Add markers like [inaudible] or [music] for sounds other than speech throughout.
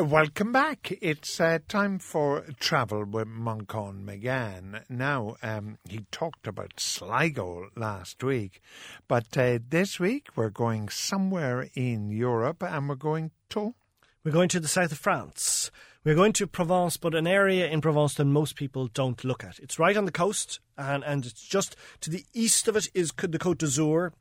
Welcome back. It's uh, time for travel with Manchan Magan. Now, um, he talked about Sligo last week, but uh, this week we're going somewhere in Europe and we're going to. We're going to the south of France. We're going to Provence, but an area in Provence that most people don't look at. It's right on the coast, and, and it's just to the east of it is the Côte d'Azur,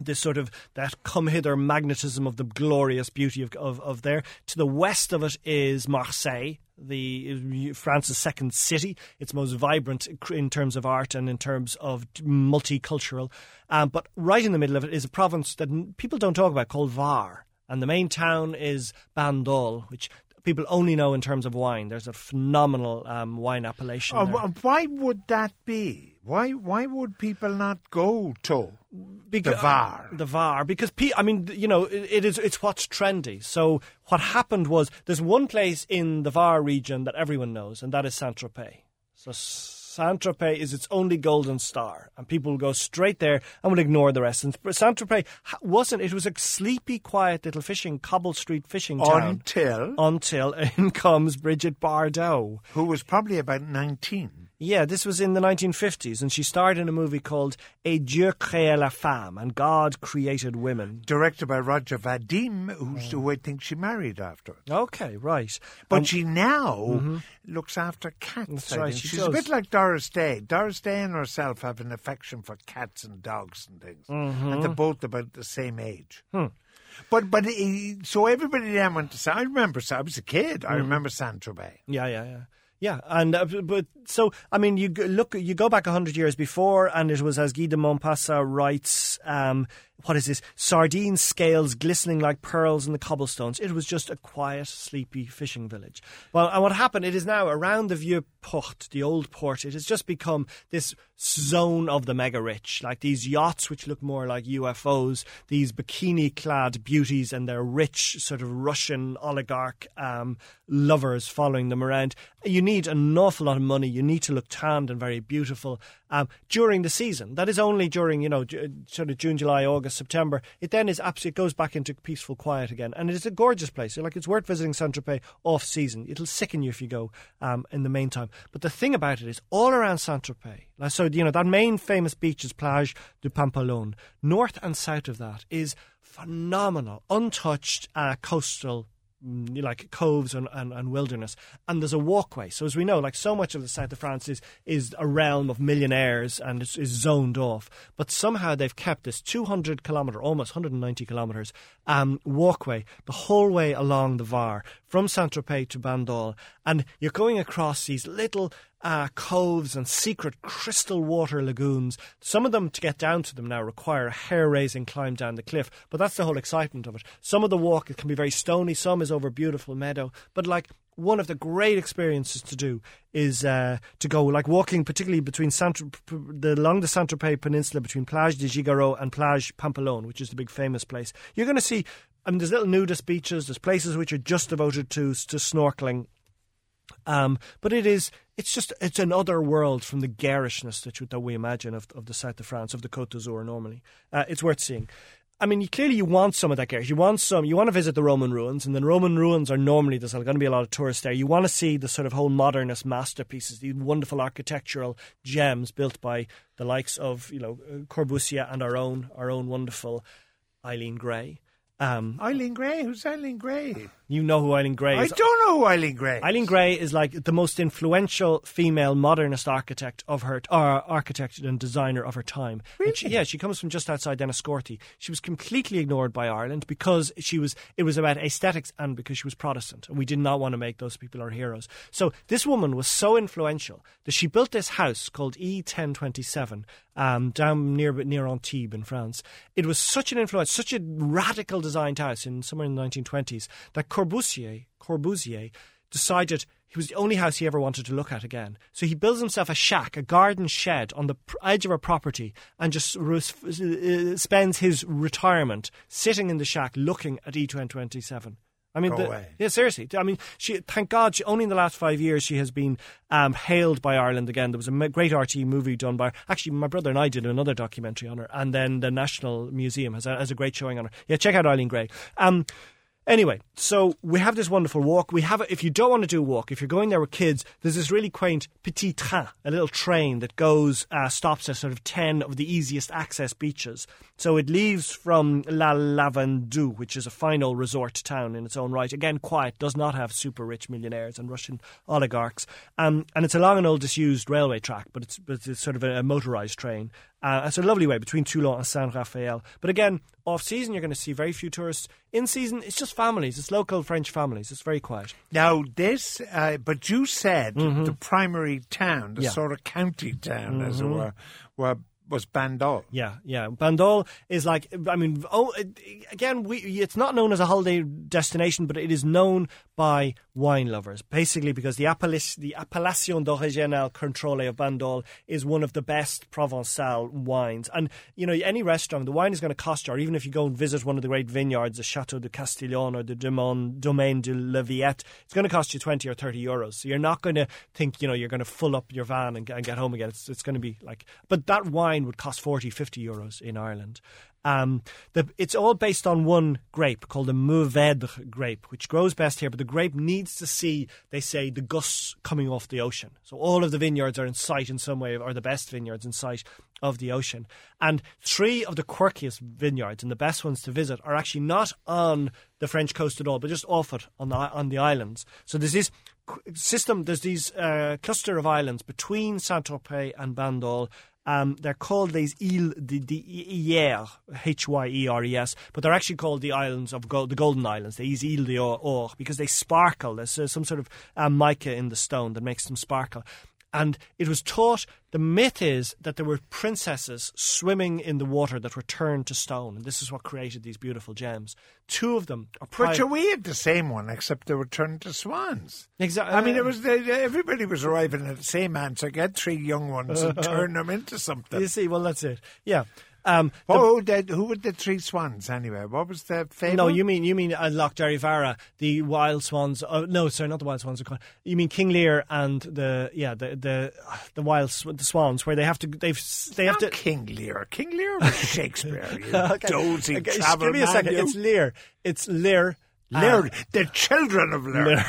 this sort of that come hither magnetism of the glorious beauty of, of, of there. To the west of it is Marseille, the France's second city. It's most vibrant in terms of art and in terms of multicultural. Um, but right in the middle of it is a province that people don't talk about called Var. And the main town is Bandol, which people only know in terms of wine. There's a phenomenal um, wine appellation. Oh, why would that be? Why why would people not go to because, the Var? The Var, because I mean, you know, it, it is it's what's trendy. So what happened was there's one place in the Var region that everyone knows, and that is Saint Tropez. So Saint Tropez is its only golden star, and people will go straight there and will ignore the rest. And Saint Tropez wasn't; it was a sleepy, quiet little fishing cobble street fishing town until until [laughs] in comes Brigitte Bardot, who was probably about nineteen. Yeah, this was in the 1950s, and she starred in a movie called Et Dieu créa la femme, and God created women. Directed by Roger Vadim, who's, who I think she married after. Okay, right. But um, she now mm-hmm. looks after cats. That's right, she She's does. a bit like Doris Day. Doris Day and herself have an affection for cats and dogs and things. Mm-hmm. And they're both about the same age. Hmm. But but so everybody then went to. I remember. I was a kid. I mm. remember Saint Tropez. Yeah, yeah, yeah. Yeah, and uh, but so I mean, you look, you go back hundred years before, and it was as Guy de Maupassant writes, um, what is this? Sardine scales glistening like pearls in the cobblestones. It was just a quiet, sleepy fishing village. Well, and what happened? It is now around the Vieux Port, the old port. It has just become this zone of the mega rich, like these yachts which look more like UFOs, these bikini-clad beauties, and their rich sort of Russian oligarch um, lovers following them around. You need an awful lot of money. You need to look tanned and very beautiful um, during the season. That is only during you know sort of June, July, August, September. It then is absolutely goes back into peaceful quiet again, and it is a gorgeous place. Like it's worth visiting Saint Tropez off season. It'll sicken you if you go um, in the meantime. But the thing about it is, all around Saint Tropez, so you know that main famous beach is Plage du Pampelonne. North and south of that is phenomenal, untouched uh, coastal like coves and, and, and, wilderness, and there's a walkway. So as we know, like so much of the south of France is is a realm of millionaires and is, is zoned off. But somehow they've kept this 200 kilometer, almost 190 kilometers, um, walkway the whole way along the Var from Saint Tropez to Bandol, and you're going across these little uh, coves and secret crystal water lagoons. Some of them, to get down to them now, require a hair raising climb down the cliff, but that's the whole excitement of it. Some of the walk it can be very stony, some is over beautiful meadow, but like one of the great experiences to do is uh, to go like walking, particularly between the along the Saint Tropez Peninsula between Plage de Gigaro and Plage Pampelonne, which is the big famous place. You're going to see. I mean, there's little nudist beaches. There's places which are just devoted to to snorkeling um, but it is, it's just, it's another world from the garishness that, you, that we imagine of, of the south of France, of the Côte d'Azur normally. Uh, it's worth seeing. I mean, you, clearly you want some of that garish. You want some, you want to visit the Roman ruins, and then Roman ruins are normally, there's going to be a lot of tourists there. You want to see the sort of whole modernist masterpieces, the wonderful architectural gems built by the likes of, you know, Corbusier and our own, our own wonderful Eileen Gray. Um, Eileen Gray? Who's Eileen Gray? You know who Eileen Gray is. I don't know who Eileen Gray is. Eileen Gray is like the most influential female modernist architect of her, or architect and designer of her time. Really? She, yeah, she comes from just outside Enniscorthy. She was completely ignored by Ireland because she was. It was about aesthetics and because she was Protestant, and we did not want to make those people our heroes. So this woman was so influential that she built this house called E1027 um, down near near Antibes in France. It was such an influence, such a radical designed house in somewhere in the 1920s that. Corbusier, Corbusier decided he was the only house he ever wanted to look at again. So he builds himself a shack, a garden shed on the edge of a property, and just uh, spends his retirement sitting in the shack looking at E1027. I mean, the, yeah, seriously. I mean, she. Thank God, she, only in the last five years she has been um, hailed by Ireland again. There was a great RT movie done by. Actually, my brother and I did another documentary on her, and then the National Museum has a, has a great showing on her. Yeah, check out Eileen Gray. Um, Anyway, so we have this wonderful walk. We have, if you don't want to do a walk, if you're going there with kids, there's this really quaint petit train, a little train that goes, uh, stops at sort of 10 of the easiest access beaches. So it leaves from La Lavandou, which is a fine old resort town in its own right. Again, quiet, does not have super rich millionaires and Russian oligarchs. Um, and it's along an old disused railway track, but it's, but it's sort of a, a motorised train. Uh, it's a lovely way between Toulon and Saint Raphael. But again, off season, you're going to see very few tourists. In season, it's just families. It's local French families. It's very quiet. Now, this, uh, but you said the primary town, the Yeah. sort of county town, as it were, were was Bandol. Yeah, yeah. Bandol is like, I mean, oh, again, we, it's not known as a holiday destination, but it is known by wine lovers. Basically, because the, Appellation, the Appellation d'Original Contrôlée of Bandol is one of the best Provençal wines. And, you know, any restaurant, the wine is going to cost you, or even if you go and visit one of the great vineyards, the Chateau de Castillon or the Domaine, de la Viette, it's going to cost you 20 or 30 euros. So you're not going to think, you know, you're going to full up your van and, and get home again. It's, it's going to be like, but that wine would cost 40, 50 euros in Ireland. Um, the, it's all based on one grape called the Mourvèdre grape, which grows best here. But the grape needs to see, they say, the gusts coming off the ocean. So all of the vineyards are in sight in some way, or the best vineyards in sight of the ocean. And three of the quirkiest vineyards and the best ones to visit are actually not on the French coast at all, but just off it on the on the islands. So there's this system. There's these uh, cluster of islands between Saint Tropez and Bandol. Um, they're called these Îles de, de Hyères, H Y E R E S, but they're actually called the islands of Gold, the Golden Islands, these Îles de Or, because they sparkle. There's uh, some sort of uh, mica in the stone that makes them sparkle. And it was taught, the myth is that there were princesses swimming in the water that were turned to stone. And this is what created these beautiful gems. Two of them are But pri- sure, we had the same one, except they were turned to swans. Exactly. I mean, uh, it was everybody was arriving at the same answer. Get three young ones and [laughs] turn them into something. You see, well, that's it. Yeah. Um, Oh, the, who were the three swans anyway? What was the fable? No, you mean you mean uh, Lough Derravaragh, the wild swans. Uh, no, sorry, not the wild swans. You mean King Lear and the yeah the the the wild sw- the swans where they have to they've they have to. King Lear. King Lear was [laughs] Shakespeare. You Okay. dozy Okay, Give me a second. you. It's Lear. It's Lear. Lear, uh, the children of Lear.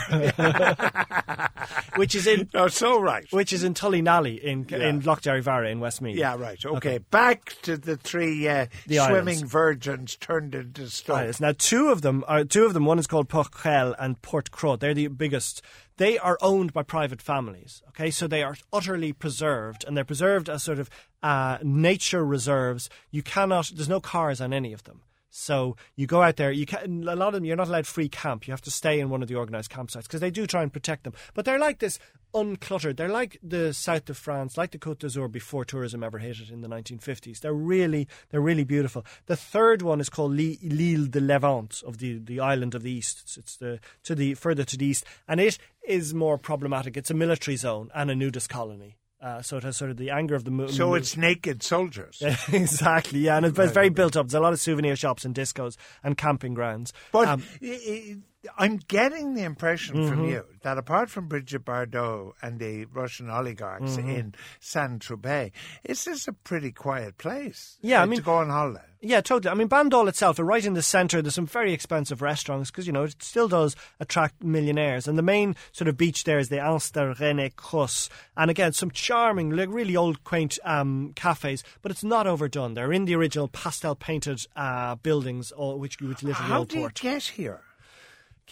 [laughs] which is in Oh, so right. which is in Tullynally in Yeah. in Lough Derravaragh in Westmeath. Yeah, right. Okay, back to the three uh, The swimming islands. virgins turned into stone. Islands. Now, two of them are two of them. One is called Porquerolles and Port Cros. They're the biggest. They are owned by private families. Okay, so they are utterly preserved, and they're preserved as sort of uh, nature reserves. You cannot. There's no cars on any of them. So you go out there. You can a lot of them. You're not allowed free camp. You have to stay in one of the organised campsites because they do try and protect them. But they're like this uncluttered. They're like the south of France, like the Côte d'Azur before tourism ever hit it in the 1950s. They're really, they're really beautiful. The third one is called l'Île de Levant of the, the island of the east. It's, it's the to the further to the east, and it is more problematic. It's a military zone and a nudist colony. Uh, so it has sort of the anger of the moon. so it's naked soldiers. [laughs] exactly, yeah, and it's, it's very built up. There's a lot of souvenir shops and discos and camping grounds. But Um, i i I'm getting the impression Mm-hmm. from you that apart from Brigitte Bardot and the Russian oligarchs Mm-hmm. in Saint Tropez, this is a pretty quiet place. Yeah, I uh, mean- to go on holiday. Yeah, totally. I mean, Bandol itself, uh, right in the centre, there's some very expensive restaurants because, you know, it still does attract millionaires. And the main sort of beach there is the Anster Renécros. And again, some charming, like really old, quaint um, cafes, but it's not overdone. They're in the original pastel painted uh, buildings, all, which, which live in the How old do you get here?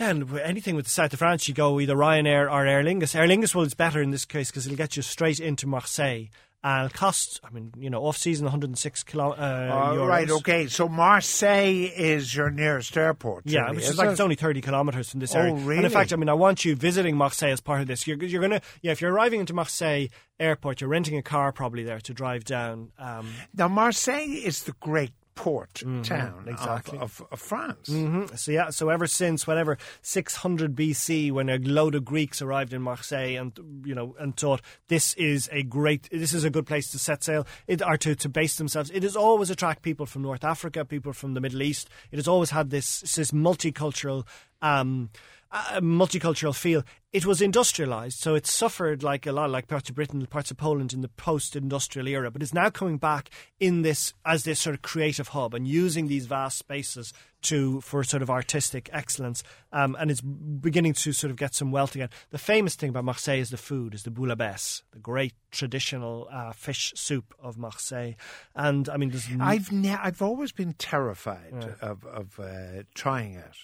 Again, with anything with the south of France, you go either Ryanair or Aer Lingus. Aer Lingus, well, it's better in this case because it'll get you straight into Marseille. And it'll cost, I mean, you know, off season 106 kilo, uh, Uh, euros. right, okay. So Marseille is your nearest airport. Yeah, really, which is is like it? it's only thirty kilometers from this Oh, area. And really? in fact, I mean, I want you visiting Marseille as part of this. You're, you're gonna, yeah, if you're arriving into Marseille airport, you're renting a car probably there to drive down. Um, Now, Marseille is the great port town of- Mm-hmm. exactly. of, of, France. mhm. So yeah, so ever since whatever 600 BC, when a load of Greeks arrived in Marseille and you know and thought this is a great, this is a good place to set sail, it, or to, to base themselves. It has always attract people from North Africa, people from the Middle East. It has always had this this multicultural. Um, a multicultural feel. It was industrialized, so it suffered like a lot, like parts of Britain, parts of Poland in the post-industrial era. But it's now coming back in this as this sort of creative hub and using these vast spaces to for sort of artistic excellence, um, and it's beginning to sort of get some wealth again. The famous thing about Marseille is the food, is the bouillabaisse, the great traditional uh, fish soup of Marseille. And I mean, I've ne- I've always been terrified yeah. of of uh, trying it.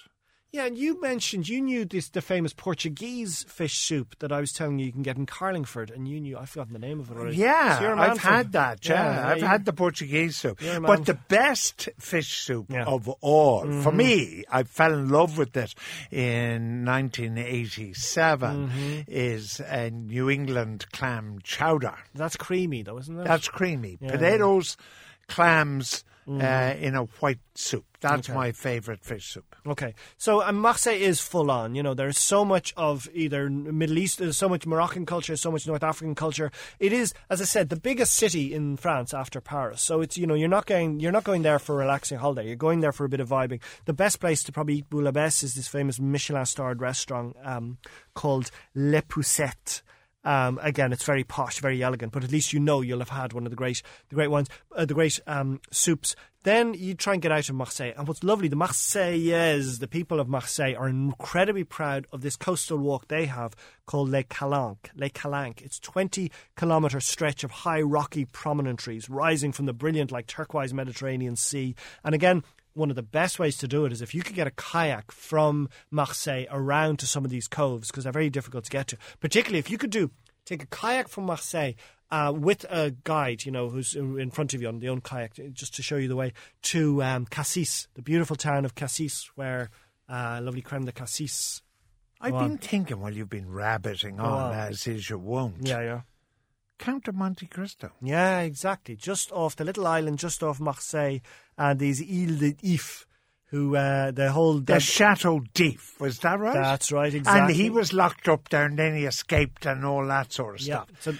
Yeah, and you mentioned you knew this the famous Portuguese fish soup that I was telling you you can get in Carlingford, and you knew I've forgotten the name of it already. Yeah, so I've had that. Yeah, yeah I've had the Portuguese soup, but the best fish soup yeah. of all mm-hmm. for me, I fell in love with it in 1987. Mm-hmm. Is a New England clam chowder. That's creamy, though, isn't it? That's creamy. Potatoes, clams mm. uh, in a white soup. That's okay. my favourite fish soup. Okay, so uh, Marseille is full on. You know, there's so much of either Middle East, there's so much Moroccan culture, so much North African culture. It is, as I said, the biggest city in France after Paris. So it's you know you're not going you're not going there for a relaxing holiday. You're going there for a bit of vibing. The best place to probably eat bouillabaisse is this famous Michelin starred restaurant um, called Le Poucette. Um, again, it's very posh, very elegant, but at least you know you'll have had one of the great, the great ones, uh, the great um, soups. Then you try and get out of Marseille. And what's lovely, the Marseillaise, the people of Marseille, are incredibly proud of this coastal walk they have called Les Calanques. Les Calanques. It's 20 kilometre stretch of high rocky promontories rising from the brilliant, like turquoise Mediterranean Sea. And again, one of the best ways to do it is if you could get a kayak from Marseille around to some of these coves because they're very difficult to get to. Particularly if you could do take a kayak from Marseille uh, with a guide, you know, who's in front of you on the own kayak, just to show you the way to um, Cassis, the beautiful town of Cassis, where uh, lovely creme de Cassis. I've been thinking while you've been rabbiting on, on, as is your wont. Yeah, yeah. Count of Monte Cristo. Yeah, exactly. Just off the little island, just off Marseille, and these Îles d'If who uh, the whole the Chateau d'If was that right? That's right, exactly. And he was locked up there, and then he escaped, and all that sort of yeah. stuff. So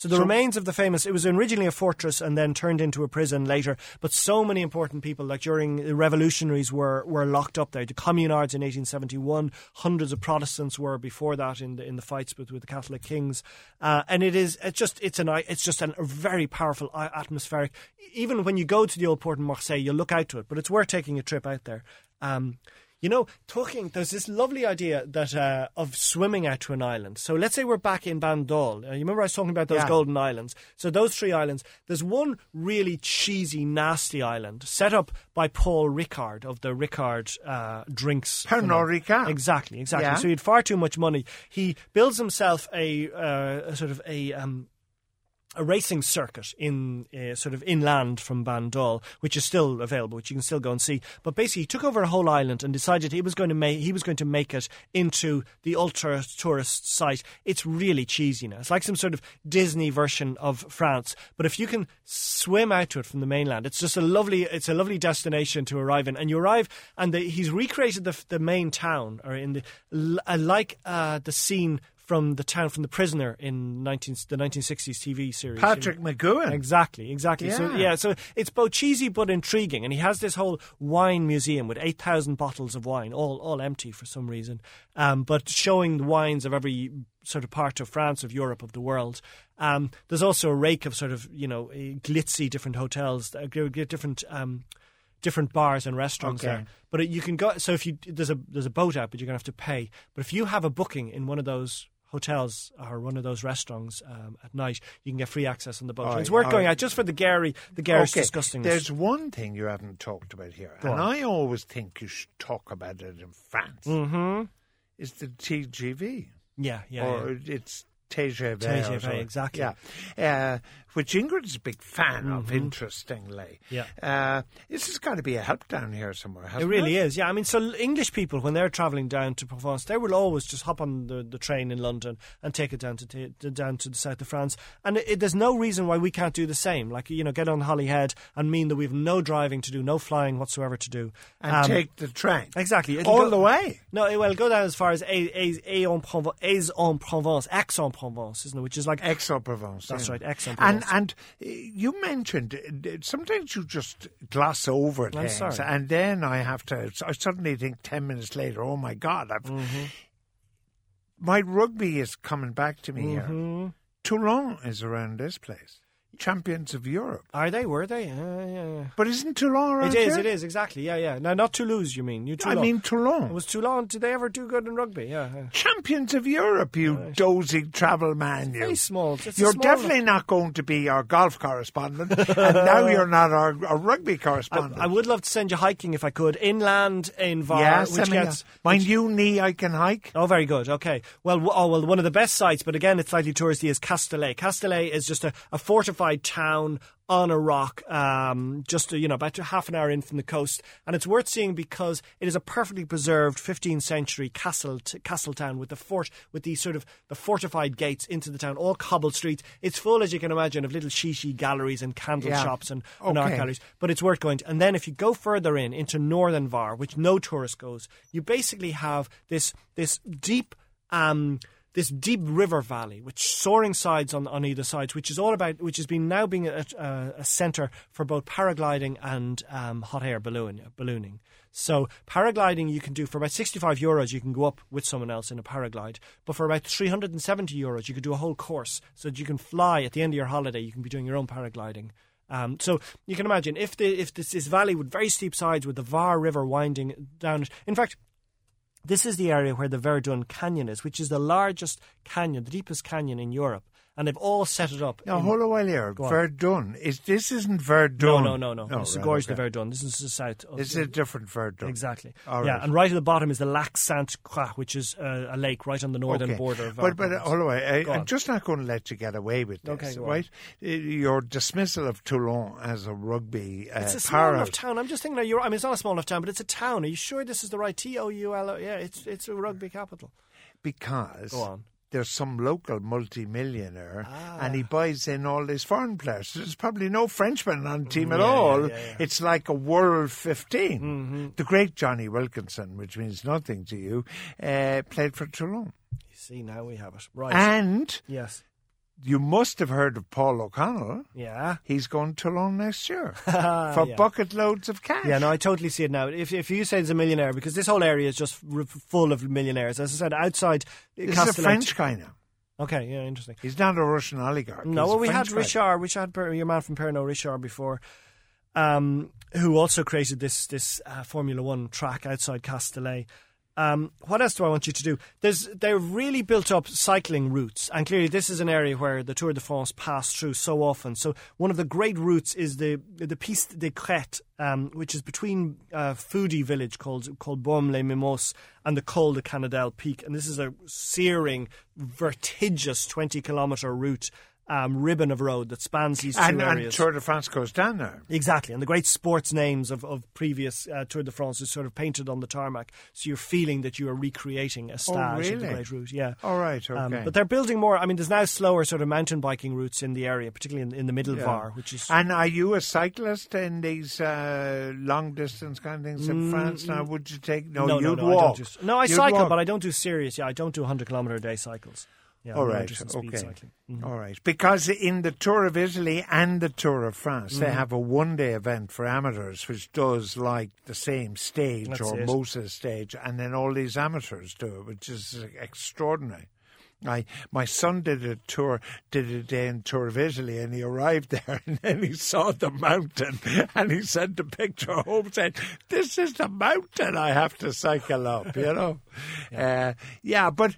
so the remains of the famous, it was originally a fortress and then turned into a prison later. But so many important people, like during the revolutionaries, were, were locked up there. The communards in 1871, hundreds of Protestants were before that in the in the fights with, with the Catholic kings. Uh, and it is it's just it's an it's just an, a very powerful atmospheric. Even when you go to the old port in Marseille, you look out to it. But it's worth taking a trip out there. Um, you know, talking, there's this lovely idea that uh, of swimming out to an island. So let's say we're back in Bandol. Uh, you remember I was talking about those yeah. golden islands? So those three islands, there's one really cheesy, nasty island set up by Paul Ricard of the Ricard uh, drinks. Pernod Ricard. Exactly, exactly. Yeah. So he had far too much money. He builds himself a, uh, a sort of a um, a racing circuit in uh, sort of inland from Bandol, which is still available, which you can still go and see. But basically, he took over a whole island and decided he was going to make he was going to make it into the ultra tourist site. It's really cheesy now. It's like some sort of Disney version of France. But if you can swim out to it from the mainland, it's just a lovely it's a lovely destination to arrive in. And you arrive, and the, he's recreated the the main town or in the like uh, the scene from the town from the prisoner in 19, the 1960s TV series. Patrick you know? McGoohan. Exactly, exactly. Yeah. So yeah, so it's both cheesy but intriguing, and he has this whole wine museum with eight thousand bottles of wine, all all empty for some reason, um, but showing the wines of every sort of part of France, of Europe, of the world. Um, there's also a rake of sort of you know glitzy different hotels, uh, different. Um, different bars and restaurants okay. there. But you can go. So if you there's a there's a boat out, but you're gonna have to pay. But if you have a booking in one of those hotels or one of those restaurants um, at night, you can get free access on the boat. Right, it's worth going out just for the Gary, the Gary's okay. disgusting. There's one thing you haven't talked about here, Go and on. I always think you should talk about it in France. Mm-hmm. Is the TGV? Yeah, yeah. Or yeah. it's TGV. TGV, exactly. Yeah. Uh, which Ingrid is a big fan mm-hmm. of, interestingly. Yeah. Uh, this has got to be a help down here somewhere, It really it? is, yeah. I mean, so English people, when they're travelling down to Provence, they will always just hop on the, the train in London and take it down to, t- down to the south of France. And it, it, there's no reason why we can't do the same. Like, you know, get on Holyhead and mean that we've no driving to do, no flying whatsoever to do. And um, take the train. Exactly. It'll All go, the way. No, it will go down as far as Aix-en-Provence, Aix-en-Provence, isn't it? Which is like... Aix-en-Provence. That's yeah. right, Aix-en-Provence. And, and you mentioned sometimes you just gloss over things, and then I have to. I suddenly think ten minutes later, oh my god, I've. Mm-hmm. my rugby is coming back to me here. Mm-hmm. Toulon is around this place. Champions of Europe. Are they? Were they? Uh, yeah, yeah. But isn't Toulon around It is. here? It is exactly. Yeah, yeah. No, not Toulouse. You mean you? I mean Toulon. It was Toulon. Did they ever do good in rugby? Yeah. yeah. Champions of Europe, you dozing travel man, You. Very small. It's you're small definitely not going to be our golf correspondent, [laughs] and now you're not our, our rugby correspondent. I would love to send you hiking if I could, inland in Var, yeah, which send me gets. a- mind you, knee I can hike. Oh, very good. Okay. Well, w- oh well, one of the best sites, but again, it's slightly touristy, is Castellet. Castellet is just a, a fortified town on a rock, um, just you know about half an hour in from the coast, and it's worth seeing because it is a perfectly preserved 15th century castle t- castle town with the fort with the sort of the fortified gates into the town, all cobbled streets. It's full, as you can imagine, of little shishi galleries and candle Yeah. shops and, and art galleries but it's worth going to. And then if you go further in into northern Var, which no tourist goes, you basically have this this deep um this deep river valley, with soaring sides on, on either sides, which is all about, which has been now being a, a, a centre for both paragliding and um, hot air balloon, ballooning. So paragliding you can do for about 65 euros. You can go up with someone else in a paraglide, but for about 370 euros you could do a whole course, so that you can fly at the end of your holiday. You can be doing your own paragliding. Um, so you can imagine if the if this, this valley with very steep sides with the Var River winding down. In fact, this is the area where the Verdon Canyon is, which is the largest canyon, the deepest canyon in Europe, and they've all set it up. Now, in- hold a while here. Verdun. Is this isn't no, Verdun? no, no, no. this is Gorge de. Verdon. This is the south. Of This is a different Verdun. Exactly. All yeah, right. and right at the bottom is the Lac Sainte Croix, which is uh, a lake right on the northern Okay. border of But, but uh, hold on, I, I'm just not going to let you get away with this, Okay, right? Your dismissal of Toulon as a rugby uh, It's a small para- enough town. I'm just thinking. I mean, it's not a small enough town, but it's a town. Are you sure this is the right T O U L O? Yeah, it's it's a rugby capital. because Go on. There's some local multi-millionaire Ah. and he buys in all these foreign players. There's probably no Frenchman on the team at yeah, all. yeah, yeah. It's like a world 15. Mm-hmm. The great Jonny Wilkinson, which means nothing to you, uh, played for Toulon. You see, now we have it. Right. And yes. You must have heard of Paul O'Connell. Yeah. He's going to Toulon next year [laughs] for yeah. bucket loads of cash. Yeah, no, I totally see it now. If if you say there's a millionaire, because this whole area is just r- full of millionaires. As I said, outside This is a French guy now. Okay, yeah, interesting. He's not a Russian oligarch. No, well, we had French guy. Richard, Richard, Per- your man from Pernod Richard before, um, who also created this this uh, Formula One track outside Castellet. Um, what else do I want you to do? There's they've really built up cycling routes, and clearly this is an area where the Tour de France passed through so often. So one of the great routes is the the Piste des Crêtes, um, which is between a foodie village called called Bormes les Mimos and the Col de Canadel Peak, and this is a searing, vertiginous twenty kilometer route. Um, ribbon of road that spans these two And, and areas. Tour de France goes down there. Exactly, and the great sports names of, of previous uh, Tour de France is sort of painted on the tarmac, so you're feeling that you are recreating a stage of the great route. Yeah. All right, okay. Um, but they're building more. I mean, there's now slower sort of mountain biking routes in the area, particularly in, in the middle Yeah. Var, which is And are you a cyclist in these uh, long distance kind of things in France? Now, would you take? No, Mm, no, you'd no, no, walk. I don't do, no, I You'd cycle, walk. but I don't do serious. Yeah, I don't do 100 kilometer a day cycles. Yeah, All right, interested in speed okay. Mhm. All right, because in the Tour of Italy and the Tour of France, Mm-hmm. they have a one-day event for amateurs, which does like the same stage That's or it. most of the stage, and then all these amateurs do it, which is extraordinary. I my son did a tour, did a day in tour of Italy, and he arrived [laughs] there, and then he saw the mountain, and he sent a picture home saying, "This is the mountain I have to cycle up." You know, [laughs] yeah, uh, yeah but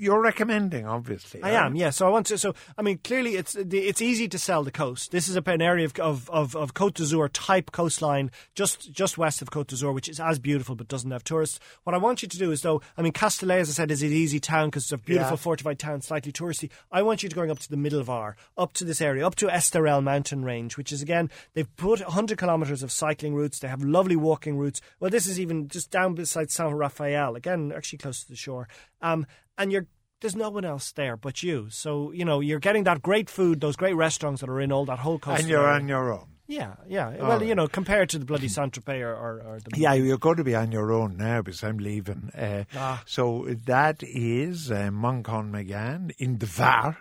you're recommending, obviously. I right? am, yeah. So I want to. So I mean, clearly, it's it's easy to sell the coast. This is an area of of of, of Côte d'Azur type coastline, just just west of Côte d'Azur, which is as beautiful but doesn't have tourists. What I want you to do is, though, I mean, Castellet, as I said, is an easy town because it's a beautiful Yeah. fortified town, slightly touristy. I want you to going up to the Middle Var, up to this area, up to Esterel mountain range, which is again they've put 100 kilometres of cycling routes. They have lovely walking routes. Well, this is even just down beside Saint Raphael, again, actually close to the shore. Um, and you're there's no one else there but you. So, you know, you're getting that great food, those great restaurants that are in all that whole coast. and you're on your own. Yeah, yeah. well, right. you know, compared to the bloody Saint Tropez or, or, or the. Yeah, you're going to be on your own now because I'm leaving. Uh, Ah. So that is uh, Manchan Magan in the Var.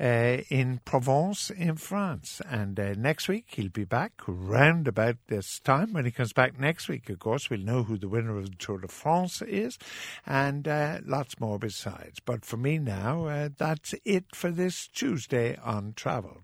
Uh, in Provence in France. And uh, next week he'll be back round about this time. When he comes back next week, of course, we'll know who the winner of the Tour de France is and uh, lots more besides. But for me now, that's it for this Tuesday on travel.